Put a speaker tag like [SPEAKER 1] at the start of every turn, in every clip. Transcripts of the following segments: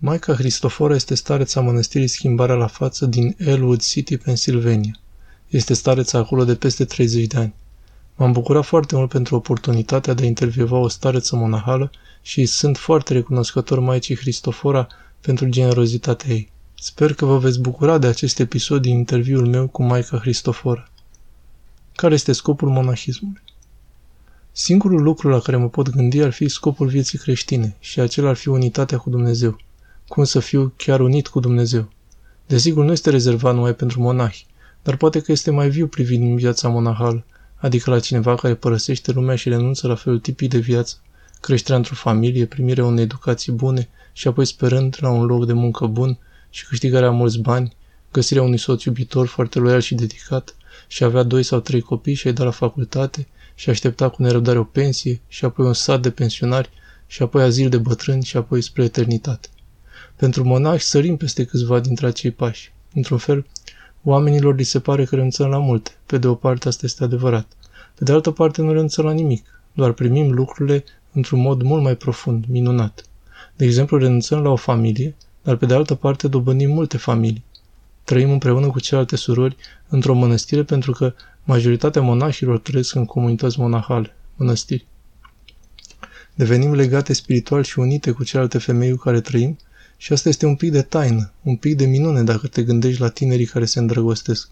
[SPEAKER 1] Maica Cristofora este stareța mănăstirii Schimbarea la față din Elwood City, Pennsylvania. Este stareța acolo de peste 30 de ani. M-am bucurat foarte mult pentru oportunitatea de a intervieva o stareță monahală și sunt foarte recunoscător Maicii Cristofora pentru generozitatea ei. Sper că vă veți bucura de acest episod din interviul meu cu Maica Cristofora. Care este scopul monahismului? Singurul lucru la care mă pot gândi ar fi scopul vieții creștine și acela ar fi unitatea cu Dumnezeu. Cum să fiu chiar unit cu Dumnezeu. Desigur, nu este rezervat numai pentru monahi, dar poate că este mai viu privind viața monahală, adică la cineva care părăsește lumea și renunță la felul tipic de viață, creșterea într-o familie, primirea unei educații bune și apoi sperând la un loc de muncă bun și câștigarea mulți bani, găsirea unui soț iubitor foarte loial și dedicat și avea doi sau trei copii și ai da la facultate și aștepta cu nerăbdare o pensie și apoi un sat de pensionari și apoi azil de bătrâni și apoi spre eternitate. Pentru monași sărim peste câțiva dintre acei pași. Într-un fel, oamenilor li se pare că renunțăm la multe. Pe de o parte, asta este adevărat. Pe de altă parte, nu renunțăm la nimic. Doar primim lucrurile într-un mod mult mai profund, minunat. De exemplu, renunțăm la o familie, dar pe de altă parte dobândim multe familii. Trăim împreună cu celelalte surori într-o mănăstire pentru că majoritatea monașilor trăiesc în comunități monahale, mănăstiri. Devenim legate spiritual și unite cu celelalte femei cu care trăim și asta este un pic de taină, un pic de minune dacă te gândești la tinerii care se îndrăgostesc.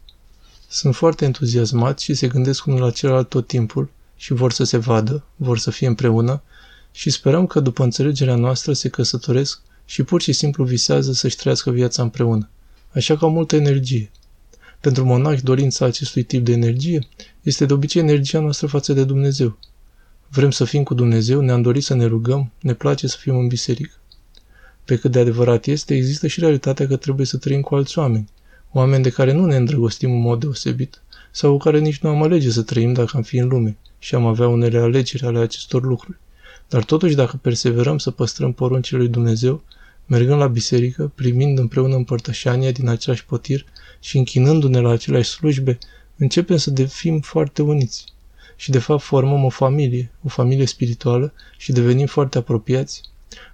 [SPEAKER 1] Sunt foarte entuziasmați și se gândesc unul la celălalt tot timpul și vor să se vadă, vor să fie împreună și sperăm că după înțelegerea noastră se căsătoresc și pur și simplu visează să-și trăiască viața împreună. Așa că au multă energie. Pentru monahi, dorința acestui tip de energie este de obicei energia noastră față de Dumnezeu. Vrem să fim cu Dumnezeu, ne-am dorit să ne rugăm, ne place să fim în biserică. Pe cât de adevărat este, există și realitatea că trebuie să trăim cu alți oameni, oameni de care nu ne îndrăgostim în mod deosebit, sau cu care nici nu am alege să trăim dacă am fi în lume și am avea unele alegeri ale acestor lucruri. Dar totuși, dacă perseverăm să păstrăm poruncile lui Dumnezeu, mergând la biserică, primind împreună împărtășania din același potir și închinându-ne la aceleași slujbe, începem să devim foarte uniți. Și de fapt formăm o familie, o familie spirituală și devenim foarte apropiați.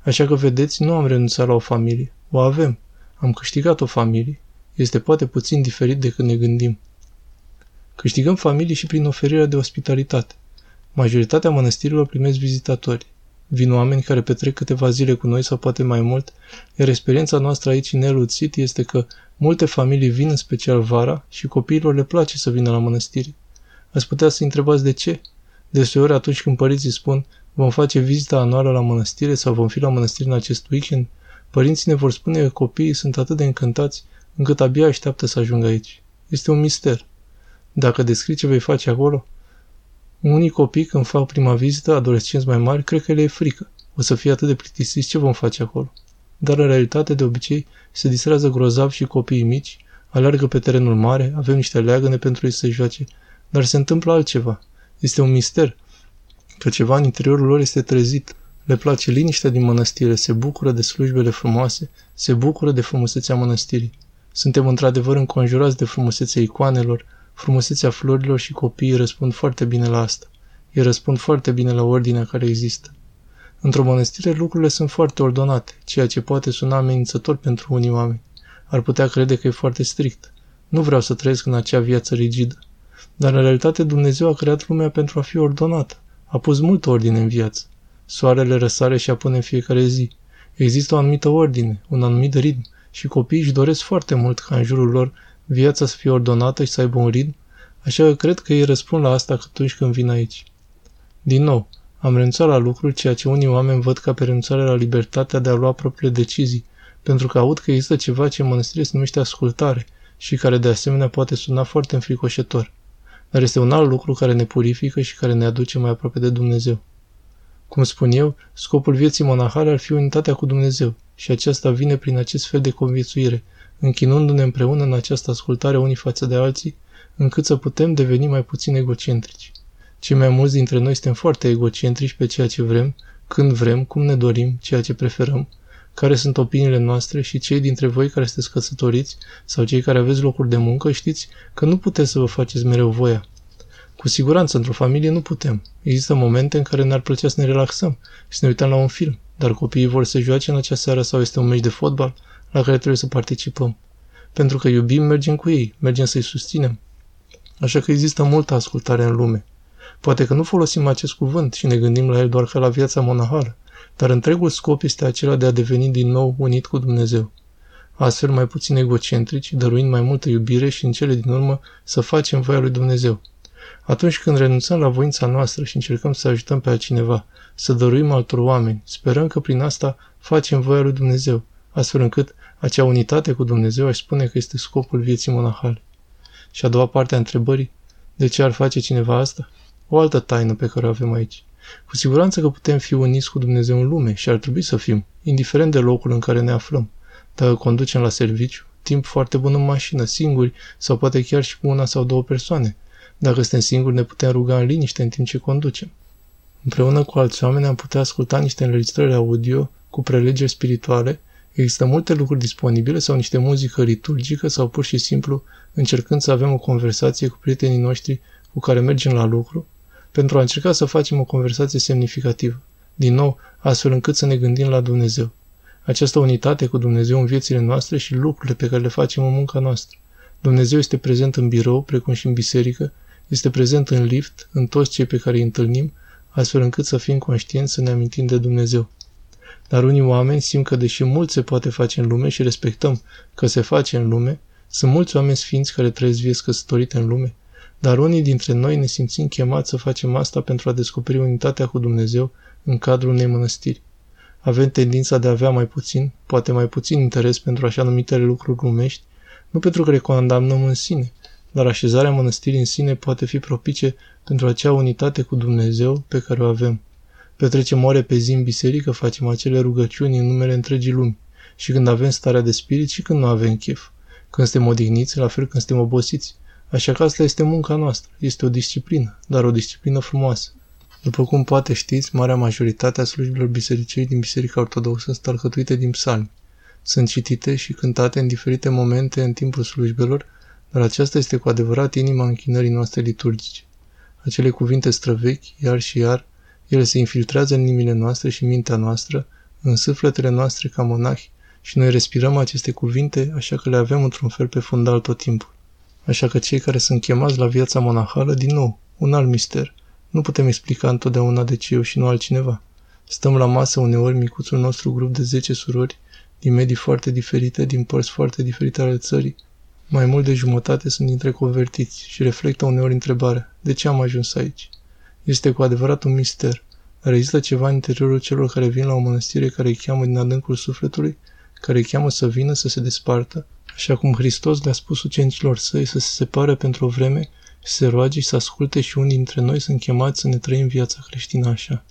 [SPEAKER 1] Așa că vedeți, nu am renunțat la o familie. O avem. Am câștigat o familie. Este poate puțin diferit decât ne gândim. Câștigăm familii și prin oferirea de ospitalitate. Majoritatea mănăstirilor primesc vizitatori. Vin oameni care petrec câteva zile cu noi sau poate mai mult, iar experiența noastră aici în Elwood City este că multe familii vin în special vara și copiilor le place să vină la mănăstiri. Ați putea să întrebați de ce? Deseori atunci când părinții spun vom face vizita anuală la mănăstire sau vom fi la mănăstire în acest weekend, părinții ne vor spune că copiii sunt atât de încântați încât abia așteaptă să ajungă aici. Este un mister. Dacă descrii ce vei face acolo, unii copii, când fac prima vizită, adolescenți mai mari, cred că le e frică. O să fie atât de plictisiți, ce vom face acolo? Dar în realitate, de obicei, se distrează grozav și copiii mici, alergă pe terenul mare, avem niște leagăne pentru ei să joace, dar se întâmplă altceva. Este un mister, că ceva în interiorul lor este trezit. Le place liniștea din mănăstire, se bucură de slujbele frumoase, se bucură de frumusețea mănăstirii. Suntem într-adevăr înconjurați de frumusețea icoanelor, frumusețea florilor și copiii răspund foarte bine la asta. Ei răspund foarte bine la ordinea care există. Într-o mănăstire lucrurile sunt foarte ordonate, ceea ce poate suna amenințător pentru unii oameni. Ar putea crede că e foarte strict. Nu vreau să trăiesc în acea viață rigidă. Dar în realitate Dumnezeu a creat lumea pentru a fi ordonată. A pus multă ordine în viață. Soarele răsare și apune în fiecare zi. Există o anumită ordine, un anumit ritm și copiii își doresc foarte mult ca în jurul lor viața să fie ordonată și să aibă un ritm, așa că cred că ei răspund la asta atunci când vin aici. Din nou, am renunțat la lucruri, ceea ce unii oameni văd ca pe renunțarea la libertatea de a lua propriile decizii, pentru că aud că există ceva ce în mănăstire se numește ascultare și care de asemenea poate suna foarte înfricoșător. Dar este un alt lucru care ne purifică și care ne aduce mai aproape de Dumnezeu. Cum spun eu, scopul vieții monahale ar fi unitatea cu Dumnezeu și aceasta vine prin acest fel de conviețuire, închinându-ne împreună în această ascultare unii față de alții, încât să putem deveni mai puțin egocentrici. Cei mai mulți dintre noi suntem foarte egocentrici pe ceea ce vrem, când vrem, cum ne dorim, ceea ce preferăm, care sunt opiniile noastre și cei dintre voi care sunteți căsătoriți sau cei care aveți locuri de muncă știți că nu puteți să vă faceți mereu voia. Cu siguranță, într-o familie nu putem. Există momente în care ne-ar plăcea să ne relaxăm și să ne uităm la un film, Dar copiii vor să joace în acea seară sau este un meci de fotbal la care trebuie să participăm. Pentru că iubim, mergem cu ei, mergem să-i susținem. Așa că există multă ascultare în lume. Poate că nu folosim acest cuvânt și ne gândim la el doar ca la viața monahală, dar întregul scop este acela de a deveni din nou unit cu Dumnezeu. Astfel mai puțin egocentrici, dăruind mai multă iubire și în cele din urmă să facem voia lui Dumnezeu. Atunci când renunțăm la voința noastră și încercăm să ajutăm pe altcineva, să dăruim altor oameni, sperăm că prin asta facem voia lui Dumnezeu, astfel încât acea unitate cu Dumnezeu aș spune că este scopul vieții monahale. Și a doua parte a întrebării, de ce ar face cineva asta? O altă taină pe care o avem aici. Cu siguranță că putem fi uniți cu Dumnezeu în lume și ar trebui să fim, indiferent de locul în care ne aflăm. Dacă conducem la serviciu, timp foarte bun în mașină, singuri sau poate chiar și cu una sau două persoane. Dacă suntem singuri, ne putem ruga în liniște în timp ce conducem. Împreună cu alți oameni am putea asculta niște înregistrări audio cu prelegeri spirituale, există multe lucruri disponibile sau niște muzică liturgică sau pur și simplu încercând să avem o conversație cu prietenii noștri cu care mergem la lucru, pentru a încerca să facem o conversație semnificativă. Din nou, astfel încât să ne gândim la Dumnezeu. Această unitate cu Dumnezeu în viețile noastre și lucrurile pe care le facem în munca noastră. Dumnezeu este prezent în birou, precum și în biserică, este prezent în lift, în toți cei pe care îi întâlnim, astfel încât să fim conștienți să ne amintim de Dumnezeu. Dar unii oameni simt că deși mult se poate face în lume și respectăm că se face în lume, sunt mulți oameni sfinți care trăiesc vieți căsătorite în lume, dar unii dintre noi ne simțim chemați să facem asta pentru a descoperi unitatea cu Dumnezeu în cadrul unei mănăstiri. Avem tendința de a avea mai puțin, poate mai puțin interes pentru așa numitele lucruri lumești, nu pentru că le condamnăm în sine, dar așezarea mănăstirii în sine poate fi propice pentru acea unitate cu Dumnezeu pe care o avem. Petrecem ore pe zi în biserică, facem acele rugăciuni în numele întregii lumi. Și când avem starea de spirit și când nu avem chef. Când suntem odihniți, la fel când suntem obosiți. Așa că asta este munca noastră. Este o disciplină, dar o disciplină frumoasă. După cum poate știți, marea majoritate a slujbilor bisericii din Biserica Ortodoxă sunt alcătuite din psalmi. Sunt citite și cântate în diferite momente în timpul slujbelor, dar aceasta este cu adevărat inima închinării noastre liturgice. Acele cuvinte străvechi, iar și iar, ele se infiltrează în inimile noastre și mintea noastră, în sufletele noastre ca monahi, și noi respirăm aceste cuvinte, așa că le avem într-un fel pe fundal tot timpul. Așa că cei care sunt chemați la viața monahală, din nou, un alt mister. Nu putem explica întotdeauna de ce eu și nu altcineva. Stăm la masă uneori micuțul nostru grup de 10 surori, din medii foarte diferite, din părți foarte diferite ale țării. Mai mult de jumătate sunt dintre convertiți și reflectă uneori întrebarea, de ce am ajuns aici? Este cu adevărat un mister. Dar există ceva în interiorul celor care vin la o mănăstire care îi cheamă din adâncul sufletului, care îi cheamă să vină să se despartă, așa cum Hristos le-a spus ucenicilor săi să se separe pentru o vreme și să se roage și să asculte și unii dintre noi sunt chemați să ne trăim viața creștină așa.